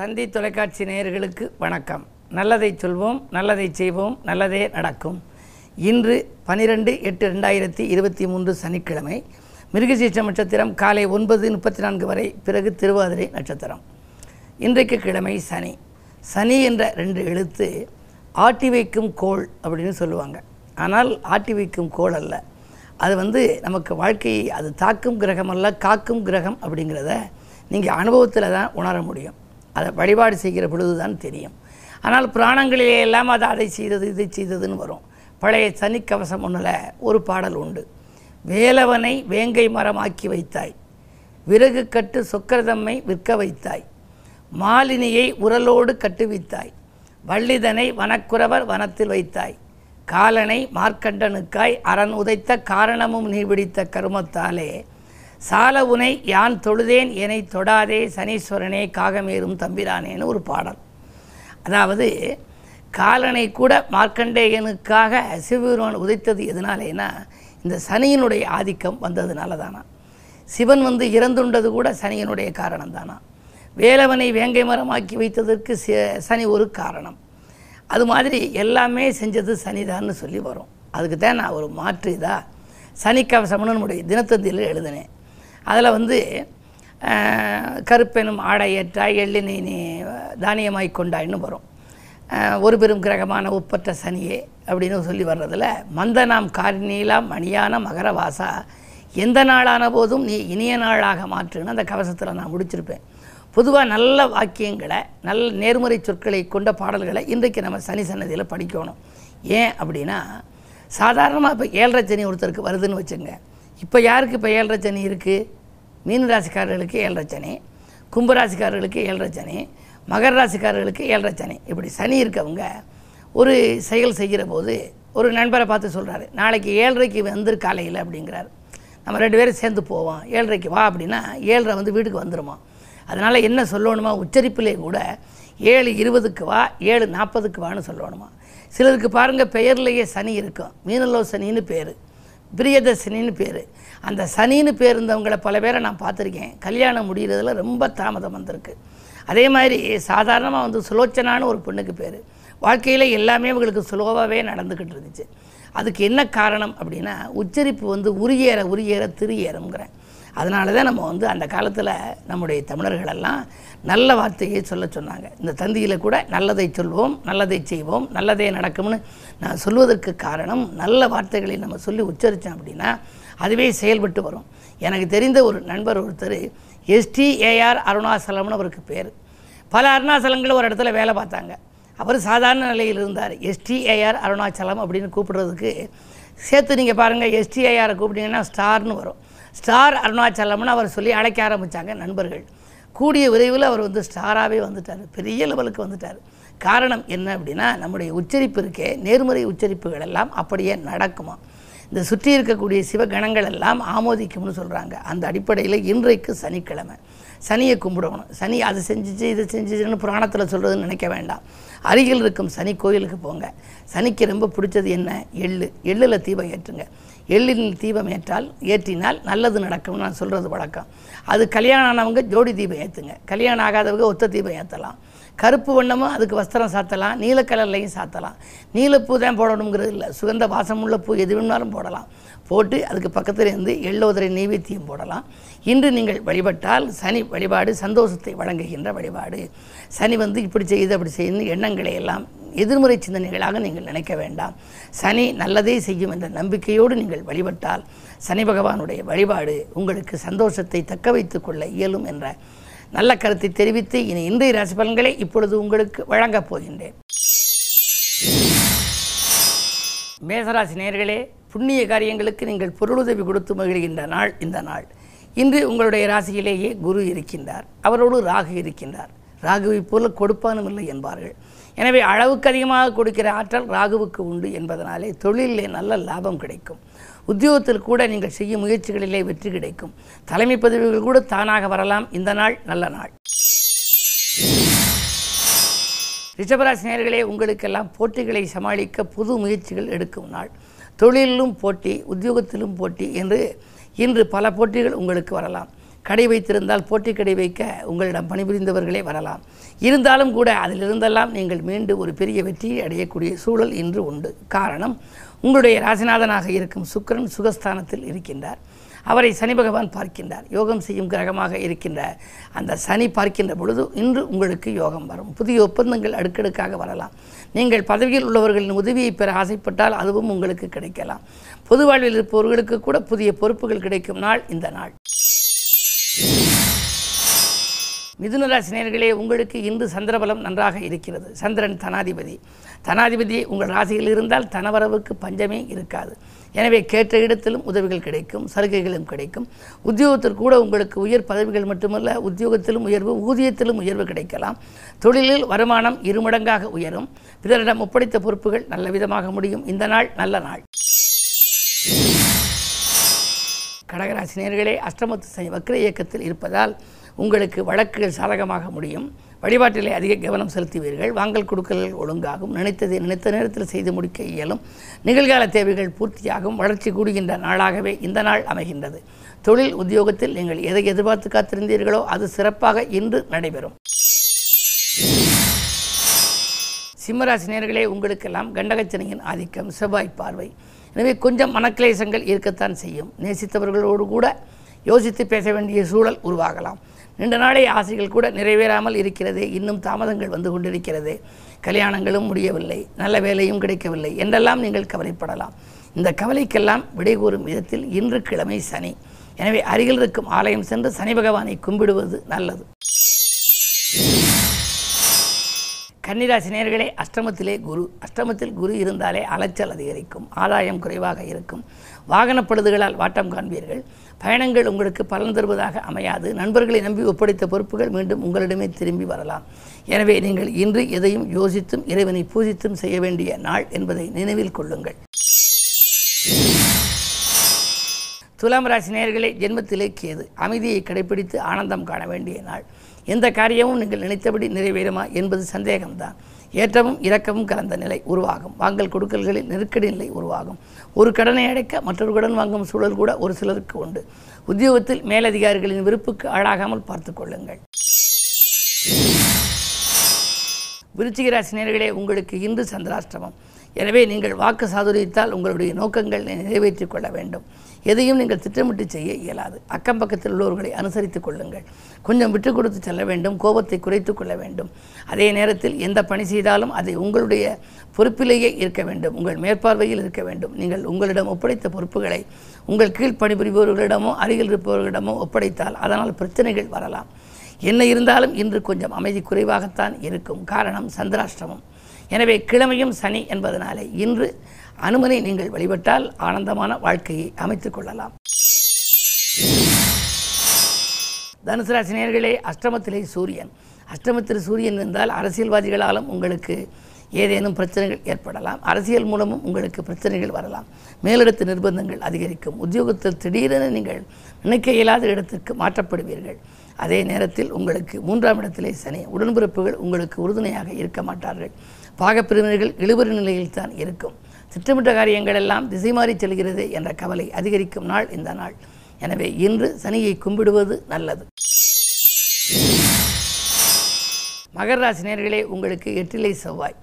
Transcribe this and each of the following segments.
தந்தி தொலைக்காட்சி நேயர்களுக்கு வணக்கம். நல்லதை சொல்வோம் நல்லதை செய்வோம் நல்லதே நடக்கும். இன்று பனிரெண்டு எட்டு ரெண்டாயிரத்தி இருபத்தி மூன்று சனிக்கிழமை மிருகசீச்ச நட்சத்திரம் காலை ஒன்பது முப்பத்தி நான்கு வரை பிறகு திருவாதிரை நட்சத்திரம். இன்றைக்கு கிழமை சனி. சனி என்ற ரெண்டு எழுத்து ஆட்டி வைக்கும் கோள் அப்படின்னு சொல்லுவாங்க. ஆனால் ஆட்டி வைக்கும் கோள் அல்ல. அது வந்து நமக்கு வாழ்க்கையை அது தாக்கும் கிரகம் அல்ல காக்கும் கிரகம் அப்படிங்கிறத நீங்கள் அனுபவத்தில் தான் உணர முடியும். அதை வழிபாடு செய்கிற பொழுது தான் தெரியும். ஆனால் புராணங்களிலே எல்லாம் அது அதை செய்தது இதை செய்ததுன்னு வரும். பழைய சனிக்கவசம் ஒன்றில் ஒரு பாடல் உண்டு. வேலவனை வேங்கை மரம் ஆக்கி வைத்தாய். விறகு கட்டு சொக்கரதம்மை விற்க வைத்தாய். மாலினியை உரலோடு கட்டுவித்தாய் வள்ளிதனை வனக்குறவர் வனத்தில் வைத்தாய். காலனை மார்க்கண்டனுக்காய் அரண் உதைத்த காரணமும் நீ பிடித்த கருமத்தாலே சால உனை யான் தொழுதேன் என்னை தொடாதே சனீஸ்வரனே காகமேறும் தம்பிரானேன்னு ஒரு பாடல். அதாவது காலனை கூட மார்க்கண்டேயனுக்காக சிவபெருமான் உதைத்தது எதனாலேனா இந்த சனியினுடைய ஆதிக்கம் வந்ததுனால தானா சிவன் வந்து இறந்துண்டது கூட சனியினுடைய காரணம் தானா வேலவனை வேங்கை மரமாக்கி வைத்ததற்கு சனி ஒரு காரணம். அது மாதிரி எல்லாமே செஞ்சது சனிதான்னு சொல்லி வரும். அதுக்கு தான் நான் ஒரு மாற்று இதாக சனிக்கவசம்னு நம்முடைய தினத்தந்தியில் எழுதினேன். அதில் வந்து கருப்பெனும் ஆடையற்றாய் எள்ளினை நீ தானியமாய் கொண்டாய்ன்னு வரும். ஒரு பெரும் கிரகமான உப்பற்ற சனியே அப்படின்னு சொல்லி வர்றதில் மந்தனாம் காரிநீலாம் மணியான மகரவாசா எந்த நாளான போதும் நீ இனிய நாளாக மாற்றுன்னு அந்த கவசத்தில் நான் முடிச்சிருப்பேன். பொதுவாக நல்ல வாக்கியங்களை நல்ல நேர்முறை சொற்களை கொண்ட பாடல்களை இன்றைக்கு நம்ம சனி சன்னதியில் படிக்கணும். ஏன் அப்படின்னா சாதாரணமாக இப்போ ஏழரை சனி ஒருத்தருக்கு வருதுன்னு வச்சுங்க இப்போ யாருக்கு இப்போ ஏழரை சனி இருக்குது மீன ராசிக்காரர்களுக்கு ஏழரை சனி கும்பராசிக்காரர்களுக்கு ஏழரை சனி மகர ராசிக்காரர்களுக்கு ஏழரை சனி. இப்படி சனி இருக்கவங்க ஒரு செயல் செய்கிற போது ஒரு நண்பரை பார்த்து சொல்கிறாரு நாளைக்கு ஏழரைக்கு வந்துரு காலையில் அப்படிங்கிறாரு. நம்ம ரெண்டு பேரும் சேர்ந்து போவோம். ஏழரைக்கு வா அப்படின்னா ஏழரை வந்து வீட்டுக்கு வந்துருமா? அதனால் என்ன சொல்லணுமா? உச்சரிப்பிலே கூட ஏழு இருபதுக்கு வா ஏழு நாற்பதுக்கு வான்னு சொல்லணுமா? சிலருக்கு பாருங்கள் பெயர்லேயே சனி இருக்கும். மீனலோ சனின்னு பேர். பிரியதர்சினின்னு பேர். அந்த சனின்னு பேர் இருந்தவங்கள பல பேரை நான் பார்த்துருக்கேன். கல்யாணம் முடிகிறதுல ரொம்ப தாமதம் வந்திருக்கு. அதே மாதிரி சாதாரணமாக வந்து சுலோச்சனான்னு ஒரு பொண்ணுக்கு பேர். வாழ்க்கையில் எல்லாமே இவங்களுக்கு சுலோவாகவே நடந்துக்கிட்டு இருந்துச்சு. அதுக்கு என்ன காரணம் அப்படின்னா உச்சரிப்பு வந்து உரியேற உரியேற திரியேறுங்கிறேன் அதனால தான் நம்ம வந்து அந்த காலத்தில் நம்முடைய தமிழர்களெல்லாம் நல்ல வார்த்தையை சொல்ல சொன்னாங்க. இந்த தந்தியில் கூட நல்லதை சொல்வோம் நல்லதை செய்வோம் நல்லதே நடக்கும்னு நான் சொல்வதற்கு காரணம் நல்ல வார்த்தைகளை நம்ம சொல்லி உச்சரித்தோம் அப்படின்னா அதுவே செயல்பட்டு வரும். எனக்கு தெரிந்த ஒரு நண்பர் ஒருத்தர் எஸ்டிஏஆர் அருணாசலம்னு அவருக்கு பேர். பல அருணாசலங்களும் ஒரு இடத்துல வேலை பார்த்தாங்க. அவர் சாதாரண நிலையில் இருந்தார். எஸ்டிஏஆர் அருணாச்சலம் அப்படின்னு கூப்பிடுறதுக்கு சேர்த்து நீங்கள் பாருங்கள் எஸ்டிஐஆரை கூப்பிட்டீங்கன்னா ஸ்டார்னு வரும். ஸ்டார் அருணாச்சலம்னு அவர் சொல்லி அழைக்க ஆரம்பித்தாங்க நண்பர்கள். கூடிய விரைவில் அவர் வந்து ஸ்டாராகவே வந்துட்டார். பெரிய லெவலுக்கு வந்துட்டார். காரணம் என்ன அப்படின்னா நம்முடைய உச்சரிப்பு இருக்கே நேர்மறை உச்சரிப்புகள் எல்லாம் அப்படியே நடக்குமா? இந்த சுற்றி இருக்கக்கூடிய சிவகணங்கள் எல்லாம் ஆமோதிக்கும்னு சொல்கிறாங்க அந்த அடிப்படையில் இன்றைக்கு சனிக்கிழமை. சனியை கும்பிடணும். சனி அது செஞ்சிச்சு இது செஞ்சிச்சுன்னு புராணத்தில் சொல்கிறதுன்னு நினைக்க வேண்டாம். அருகில் இருக்கும் சனி கோயிலுக்கு போங்க. சனிக்கு ரொம்ப பிடிச்சது என்ன? எள்ளு. எள்ளில் தீபம் ஏற்றுங்க. எள்ளில் தீபம் ஏற்றால் ஏற்றினால் நல்லது நடக்கும்னு நான் சொல்கிறது வழக்கம். அது கல்யாணம் ஆனவங்க ஜோடி தீபம் ஏற்றுங்க கல்யாணம் ஆகாதவங்க ஒத்த தீபம் ஏற்றலாம் கருப்பு வண்ணமும் அதுக்கு வஸ்திரம் சாத்தலாம் நீல கலர்லையும் சாத்தலாம். நீலப்பூ தான் போடணுங்கிறது இல்லை. சுகந்த வாசமுள்ள பூ எது வேணாலும் போடலாம். போட்டு அதுக்கு பக்கத்தில் இருந்து எள்ளோதரை நெய்வேத்தியம் போடலாம். இன்று நீங்கள் வழிபட்டால் சனி வழிபாடு சந்தோஷத்தை வழங்குகின்ற வழிபாடு. சனி வந்து இப்படி செய்யுது அப்படி செய்யுது எண்ணங்களை எல்லாம் எதிர்மறை சிந்தனைகளாக நீங்கள் நினைக்க வேண்டாம். சனி நல்லதே செய்யும் என்ற நம்பிக்கையோடு நீங்கள் வழிபட்டால் சனி பகவானுடைய வழிபாடு உங்களுக்கு சந்தோஷத்தை தக்க வைத்துக் கொள்ள இயலும் என்ற நல்ல கருத்தை தெரிவித்து இனி இன்றைய ராசி பலன்களை இப்பொழுது உங்களுக்கு வழங்கப் போகின்றேன். மேசராசி நேயர்களே புண்ணிய காரியங்களுக்கு நீங்கள் பொருளுதவி கொடுத்து மகிழ்கின்ற நாள் இந்த நாள். இன்று உங்களுடைய ராசியிலேயே குரு இருக்கின்றார். அவரோடு ராகு இருக்கின்றார். ராகுவை போல கொடுப்பானும் இல்லை என்பார்கள். எனவே அளவுக்கு அதிகமாக கொடுக்கிற ஆற்றல் ராகுவுக்கு உண்டு என்பதனாலே தொழிலிலே நல்ல லாபம் கிடைக்கும். உத்தியோகத்தில் கூட நீங்கள் செய்யும் முயற்சிகளிலே வெற்றி கிடைக்கும். தலைமை பதவிகள் கூட தானாக வரலாம். இந்த நாள் நல்ல நாள். ரிஷபராசி நேர்களே உங்களுக்கெல்லாம் போட்டிகளை சமாளிக்க புது முயற்சிகள் எடுக்கும் நாள். தொழிலிலும் போட்டி உத்தியோகத்திலும் போட்டி என்று இன்று பல போட்டிகள் உங்களுக்கு வரலாம். கடை வைத்திருந்தால் போட்டி கடை வைக்க உங்களிடம் பணிபுரிந்தவர்களே வரலாம். இருந்தாலும் கூட அதிலிருந்தெல்லாம் நீங்கள் மீண்டும் ஒரு பெரிய வெற்றியை அடையக்கூடிய சூழல் இன்று உண்டு. காரணம் உங்களுடைய ராசிநாதனாக இருக்கும் சுக்கிரன் சுகஸ்தானத்தில் இருக்கின்றார். அவரை சனி பகவான் பார்க்கின்றார். யோகம் செய்யும் கிரகமாக இருக்கின்ற அந்த சனி பார்க்கின்ற பொழுது இன்று உங்களுக்கு யோகம் வரும். புதிய ஒப்பந்தங்கள் அடுக்கடுக்காக வரலாம். நீங்கள் பதவியில் உள்ளவர்களின் உதவியை பெற ஆசைப்பட்டால் அதுவும் உங்களுக்கு கிடைக்கலாம். பொது வாழ்வில் இருப்பவர்களுக்கு கூட புதிய பொறுப்புகள் கிடைக்கும் நாள் இந்த நாள். மிதுனராசினியர்களே உங்களுக்கு இன்று சந்திரபலம் நன்றாக இருக்கிறது. சந்திரன் தனாதிபதி. தனாதிபதி உங்கள் ராசியில் இருந்தால் தனவரவுக்கு பஞ்சமே இருக்காது. எனவே கேட்ட இடத்திலும் உதவிகள் கிடைக்கும் சலுகைகளும் கிடைக்கும். உத்தியோகத்தில் கூட உங்களுக்கு உயர் பதவிகள் மட்டுமல்ல உத்தியோகத்திலும் உயர்வு ஊதியத்திலும் உயர்வு கிடைக்கலாம். தொழிலில் வருமானம் இருமடங்காக உயரும். பிறரிடம் ஒப்படைத்த பொறுப்புகள் நல்ல விதமாக முடியும். இந்த நாள் நல்ல நாள். கடகராசினியர்களே அஷ்டமத்து சனி வக்ர இயக்கத்தில் இருப்பதால் உங்களுக்கு வழக்குகள் சாதகமாக முடியும். வழிபாட்டிலே அதிக கவனம் செலுத்துவீர்கள். வாங்கல் கொடுக்கல்கள் ஒழுங்காகும். நினைத்ததை நினைத்த நேரத்தில் செய்து முடிக்க இயலும். நிகழ்கால தேவைகள் பூர்த்தியாகும். வளர்ச்சி கூடுகின்ற நாளாகவே இந்த நாள் அமைகின்றது. தொழில் உத்தியோகத்தில் நீங்கள் எதை எதிர்பார்த்து காத்திருந்தீர்களோ அது சிறப்பாக இன்று நடைபெறும். சிம்மராசி நேர்களே உங்களுக்கெல்லாம் கண்டகச்சனையின் ஆதிக்கம் செவ்வாய் பார்வை. எனவே கொஞ்சம் மனக்கிளேசங்கள் இருக்கத்தான் செய்யும். நேசித்தவர்களோடு கூட யோசித்து பேச வேண்டிய சூழல் உருவாகலாம். நீண்ட நாளே ஆசைகள் கூட நிறைவேறாமல் இருக்கிறது. இன்னும் தாமதங்கள் வந்து கொண்டிருக்கிறது. கல்யாணங்களும் முடியவில்லை. நல்ல வேலையும் கிடைக்கவில்லை என்றெல்லாம் நீங்கள் கவலைப்படலாம். இந்த கவலைக்கெல்லாம் விடை கூறும் விதத்தில் இன்று கிழமை சனி. எனவே அருகில் இருக்கும் ஆலயம் சென்று சனி பகவானை கும்பிடுவது நல்லது. கன்னிராசி நேர்களே அஷ்டமத்திலே குரு. அஷ்டமத்தில் குரு இருந்தாலே அலைச்சல் அதிகரிக்கும் ஆதாயம் குறைவாக இருக்கும். வாகனப்படுதுகளால் வாட்டம் காண்பீர்கள். பயணங்கள் உங்களுக்கு பலன் தருவதாக அமையாது. நண்பர்களை நம்பி ஒப்படைத்த பொறுப்புகள் மீண்டும் உங்களிடமே திரும்பி வரலாம். எனவே நீங்கள் இன்று எதையும் யோசித்தும் இறைவனை பூஜித்தும் செய்ய வேண்டிய நாள் என்பதை நினைவில் கொள்ளுங்கள். துலாம் ராசி நேர்களை ஜென்மத்திலே கேது. அமைதியை கடைபிடித்து ஆனந்தம் காண வேண்டிய நாள். எந்த காரியமும் நீங்கள் நினைத்தபடி நிறைவேறுமா என்பது சந்தேகம்தான். ஏற்றமும் இரக்கமும் கலந்த நிலை உருவாகும். வாங்கல் கொடுக்கல்களில் நெருக்கடி நிலை உருவாகும். ஒரு கடனை அடைக்க மற்றொரு கடன் வாங்கும் சூழல் கூட ஒரு சிலருக்கு உண்டு. உத்தியோகத்தில் மேலதிகாரிகளின் விருப்புக்கு ஆளாகாமல் பார்த்து கொள்ளுங்கள். விருச்சிகராசி நேர்களே உங்களுக்கு இன்று சந்திராஷ்டமம். எனவே நீங்கள் வாக்கு சாதுரியத்தால் உங்களுடைய நோக்கங்கள் நிறைவேற்றிக் கொள்ள வேண்டும். எதையும் நீங்கள் திட்டமிட்டு செய்ய இயலாது. அக்கம் பக்கத்தில் உள்ளவர்களை அனுசரித்துக் கொள்ளுங்கள். கொஞ்சம் விட்டு கொடுத்து செல்ல வேண்டும். கோபத்தை குறைத்து கொள்ள வேண்டும். அதே நேரத்தில் எந்த பணி செய்தாலும் அதை உங்களுடைய பொறுப்பிலேயே இருக்க வேண்டும். உங்கள் மேற்பார்வையில் இருக்க வேண்டும். நீங்கள் உங்களிடம் ஒப்படைத்த பொறுப்புகளை உங்கள் கீழ் பணிபுரிபவர்களிடமோ அருகில் இருப்பவர்களிடமோ ஒப்படைத்தால் அதனால் பிரச்சனைகள் வரலாம். என்ன இருந்தாலும் இன்று கொஞ்சம் அமைதி குறைவாகத்தான் இருக்கும். காரணம் சந்திராஷ்டமம். எனவே கிழமையும் சனி என்பதனாலே இன்று அனுமனை நீங்கள் வழிபட்டால் ஆனந்தமான வாழ்க்கையை அமைத்துக் கொள்ளலாம். தனுசு ராசி நேர்களே அஷ்டமத்திலே சூரியன். அஷ்டமத்தில் சூரியன் இருந்தால் அரசியல்வாதிகளாலும் உங்களுக்கு ஏதேனும் பிரச்சனைகள் ஏற்படலாம். அரசியல் மூலமும் உங்களுக்கு பிரச்சனைகள் வரலாம். மேலிடத்து நிர்பந்தங்கள் அதிகரிக்கும். உத்தியோகத்தில் திடீரென நீங்கள் நினைக்க இயலாத இடத்திற்கு மாற்றப்படுவீர்கள். அதே நேரத்தில் உங்களுக்கு மூன்றாம் இடத்திலே சனி உடன்பிறப்புகள் உங்களுக்கு உறுதுணையாக இருக்க மாட்டார்கள். பாகப்பிரிவினர்கள் இழுபறி நிலையில் தான் இருக்கும். திட்டமிட்ட காரியங்கள் எல்லாம் திசை மாறி செல்கிறது என்ற கவலை அதிகரிக்கும் நாள் இந்த நாள். எனவே இன்று சனியை கும்பிடுவது நல்லது. மகர ராசி நேர்களே உங்களுக்கு எட்டிலை செவ்வாய்.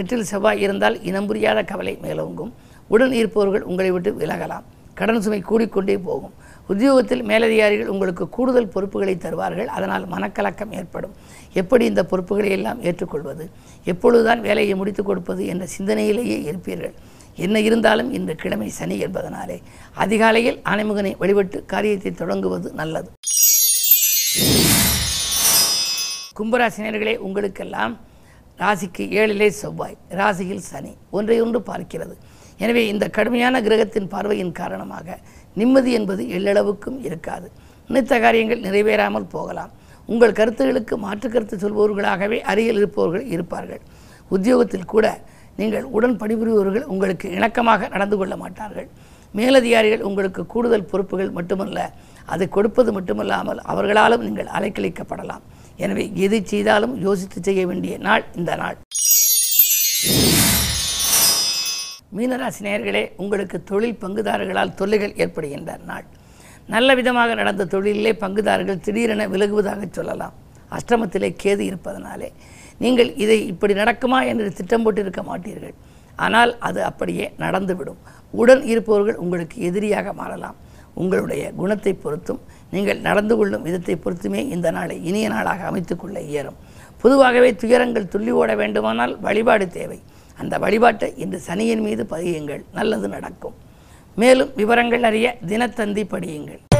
எட்டில் செவ்வாய் இருந்தால் இனம் புரியாத கவலை மேலோங்கும். உடன் இருப்பவர்கள் உங்களை விட்டு விலகலாம். கடன் சுமை கூடிக்கொண்டே போகும். உத்தியோகத்தில் மேலதிகாரிகள் உங்களுக்கு கூடுதல் பொறுப்புகளை தருவார்கள். அதனால் மனக்கலக்கம் ஏற்படும். எப்படி இந்த பொறுப்புகளை எல்லாம் ஏற்றுக்கொள்வது? எப்பொழுதுதான் வேலையை முடித்துக் கொடுப்பது என்ற சிந்தனையிலேயே இருப்பீர்கள். என்ன இருந்தாலும் இன்று கிழமை சனி என்பதனாலே அதிகாலையில் ஆணைமுகனை வழிபட்டு காரியத்தை தொடங்குவது நல்லது. கும்பராசினியர்களே உங்களுக்கெல்லாம் ராசிக்கு ஏழிலே செவ்வாய் ராசியில் சனி ஒன்றை ஒன்று பார்க்கிறது. எனவே இந்த கடுமையான கிரகத்தின் பார்வையின் காரணமாக நிம்மதி என்பது எள்ளளவுக்கும் இருக்காது. நினைத்த காரியங்கள் நிறைவேறாமல் போகலாம். உங்கள் கருத்துகளுக்கு மாற்று கருத்து சொல்பவர்களாகவே அருகில் இருப்பவர்கள் இருப்பார்கள். உத்தியோகத்தில் கூட நீங்கள் உடன் பணிபுரிபவர்கள் உங்களுக்கு இணக்கமாக நடந்து கொள்ள மாட்டார்கள். மேலதிகாரிகள் உங்களுக்கு கூடுதல் பொறுப்புகள் மட்டுமல்ல அதை கொடுப்பது மட்டுமல்லாமல் அவர்களாலும் நீங்கள் அலைக்கழிக்கப்படலாம். எனவே எது செய்தாலும் யோசித்து செய்ய வேண்டிய நாள் இந்த நாள். மீனராசி நேர்களே உங்களுக்கு தொழில் பங்குதாரர்களால் தொல்லைகள் ஏற்படுகின்ற நாள். நல்ல விதமாக நடந்த தொழிலிலே பங்குதாரர்கள் திடீரென விலகுவதாக சொல்லலாம். அஷ்டமத்திலே கேது இருப்பதனாலே. நீங்கள் இதை இப்படி நடக்குமா என்று திட்டம் போட்டு இருக்க மாட்டீர்கள். ஆனால் அது அப்படியே நடந்துவிடும். உடன் இருப்பவர்கள் உங்களுக்கு எதிரியாக மாறலாம். உங்களுடைய குணத்தை பொறுத்தும் நீங்கள் நடந்து கொள்ளும் விதத்தை பொறுத்துமே இந்த நாளை இனிய நாளாக அமைத்துக்கொள்ள இயலும். பொதுவாகவே துயரங்கள் துள்ளி ஓட வேண்டுமானால் வழிபாடு தேவை. அந்த வழிபாட்டை இன்று சனியின் மீது பதியுங்கள். நல்லது நடக்கும். மேலும் விவரங்கள் அறிய தினத்தந்தி படியுங்கள்.